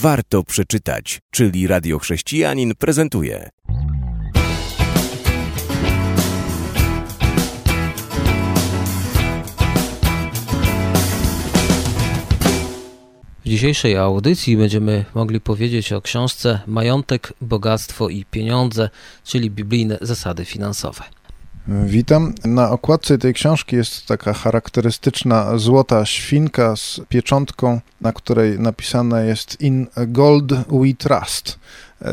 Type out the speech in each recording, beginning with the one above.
warto przeczytać, czyli Radio Chrześcijanin prezentuje. W dzisiejszej audycji będziemy mogli powiedzieć o książce Majątek, Bogactwo i Pieniądze, czyli biblijne zasady finansowe. Witam. Na okładce tej książki jest taka charakterystyczna złota świnka z pieczątką, na której napisane jest In Gold We Trust,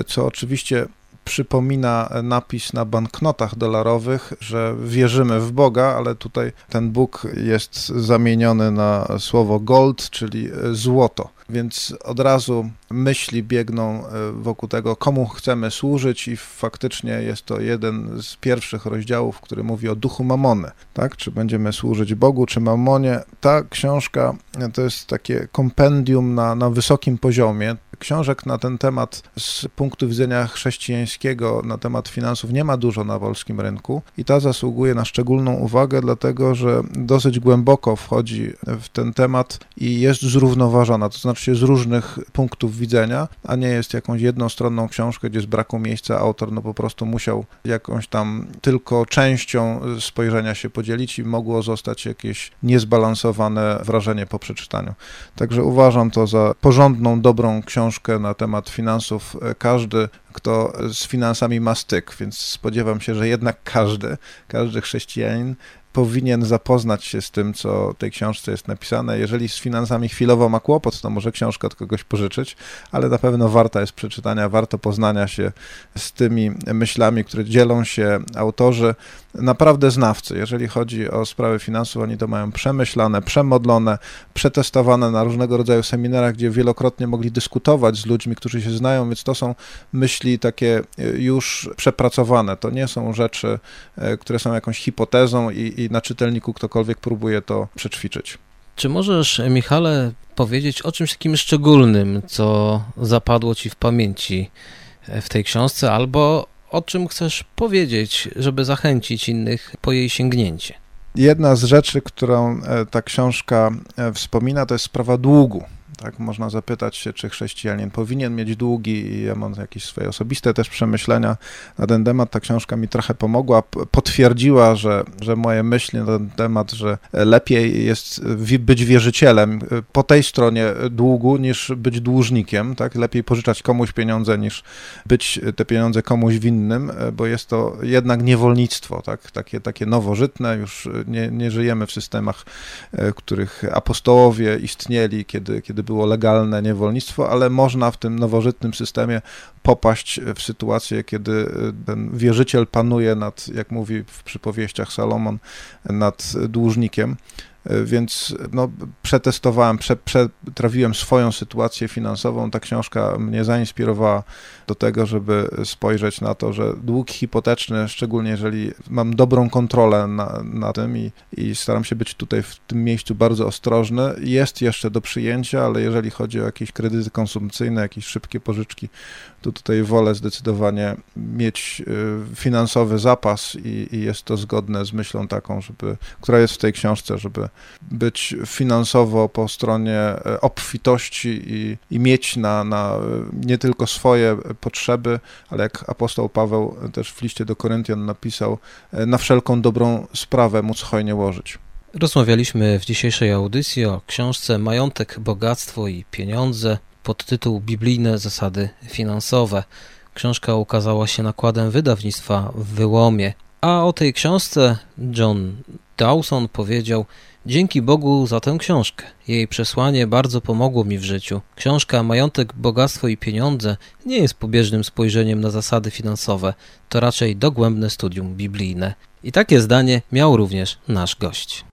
co oczywiście przypomina napis na banknotach dolarowych, że wierzymy w Boga, ale tutaj ten Bóg jest zamieniony na słowo gold, czyli złoto. Więc od razu myśli biegną e, wokół tego, komu chcemy służyć, i faktycznie jest to jeden z pierwszych rozdziałów, który mówi o duchu mamony. Tak? Czy będziemy służyć Bogu, czy mamonie? Ta książka to jest takie kompendium na, na wysokim poziomie. Książek na ten temat z punktu widzenia chrześcijańskiego, na temat finansów nie ma dużo na polskim rynku i ta zasługuje na szczególną uwagę, dlatego że dosyć głęboko wchodzi w ten temat i jest zrównoważona, to znaczy z różnych punktów widzenia, a nie jest jakąś jednostronną książkę, gdzie z braku miejsca autor no po prostu musiał jakąś tam tylko częścią spojrzenia się podzielić i mogło zostać jakieś niezbalansowane wrażenie po przeczytaniu. Także uważam to za porządną, dobrą książkę, książkę na temat finansów. E, każdy, kto z finansami ma styk, więc spodziewam się, że jednak każdy, każdy chrześcijanin powinien zapoznać się z tym, co w tej książce jest napisane. Jeżeli z finansami chwilowo ma kłopot, to może książkę od kogoś pożyczyć, ale na pewno warta jest przeczytania, warto poznania się z tymi myślami, które dzielą się autorzy, naprawdę znawcy. Jeżeli chodzi o sprawy finansów, oni to mają przemyślane, przemodlone, przetestowane na różnego rodzaju seminarach, gdzie wielokrotnie mogli dyskutować z ludźmi, którzy się znają, więc to są myśli takie już przepracowane. To nie są rzeczy, e, które są jakąś hipotezą i, i na czytelniku ktokolwiek próbuje to przećwiczyć. Czy możesz, Michale, powiedzieć o czymś takim szczególnym, co zapadło ci w pamięci w tej książce, albo o czym chcesz powiedzieć, żeby zachęcić innych po jej sięgnięcie? Jedna z rzeczy, którą e, ta książka e, wspomina, to jest sprawa długu. Tak, można zapytać się, czy chrześcijanin powinien mieć długi i ja mam jakieś swoje osobiste też przemyślenia na ten temat. Ta książka mi trochę pomogła, potwierdziła, że, że moje myśli na ten temat, że lepiej jest być wierzycielem po tej stronie długu niż być dłużnikiem, tak? Lepiej pożyczać komuś pieniądze niż być te pieniądze komuś winnym, bo jest to jednak niewolnictwo, tak? Takie, takie nowożytne, już nie, nie żyjemy w systemach, w których apostołowie istnieli, kiedy, kiedy był było legalne niewolnictwo, ale można w tym nowożytnym systemie popaść w sytuację, kiedy e, ten wierzyciel panuje nad, jak mówi w przypowieściach Salomon, nad dłużnikiem. E, więc no, przetestowałem, prze, przetrawiłem swoją sytuację finansową. Ta książka mnie zainspirowała do tego, żeby spojrzeć na to, że dług hipoteczny, szczególnie jeżeli mam dobrą kontrolę na, na tym i, i staram się być tutaj w tym miejscu bardzo ostrożny, jest jeszcze do przyjęcia, ale jeżeli chodzi o jakieś kredyty konsumpcyjne, jakieś szybkie pożyczki, to tutaj wolę zdecydowanie mieć y, finansowy zapas i, i jest to zgodne z myślą taką, żeby, która jest w tej książce, żeby być finansowo po stronie e, obfitości i, i mieć na, na nie tylko swoje potrzeby, ale jak apostoł Paweł też w liście do Koryntian napisał, e, na wszelką dobrą sprawę móc hojnie łożyć. Rozmawialiśmy w dzisiejszej audycji o książce Majątek, Bogactwo i Pieniądze pod tytuł Biblijne zasady finansowe. Książka ukazała się nakładem wydawnictwa w Wyłomie, a o tej książce John Dawson powiedział: Dzięki Bogu za tę książkę. Jej przesłanie bardzo pomogło mi w życiu. Książka Majątek, Bogactwo i Pieniądze nie jest pobieżnym spojrzeniem na zasady finansowe, to raczej dogłębne studium biblijne. I takie zdanie miał również nasz gość.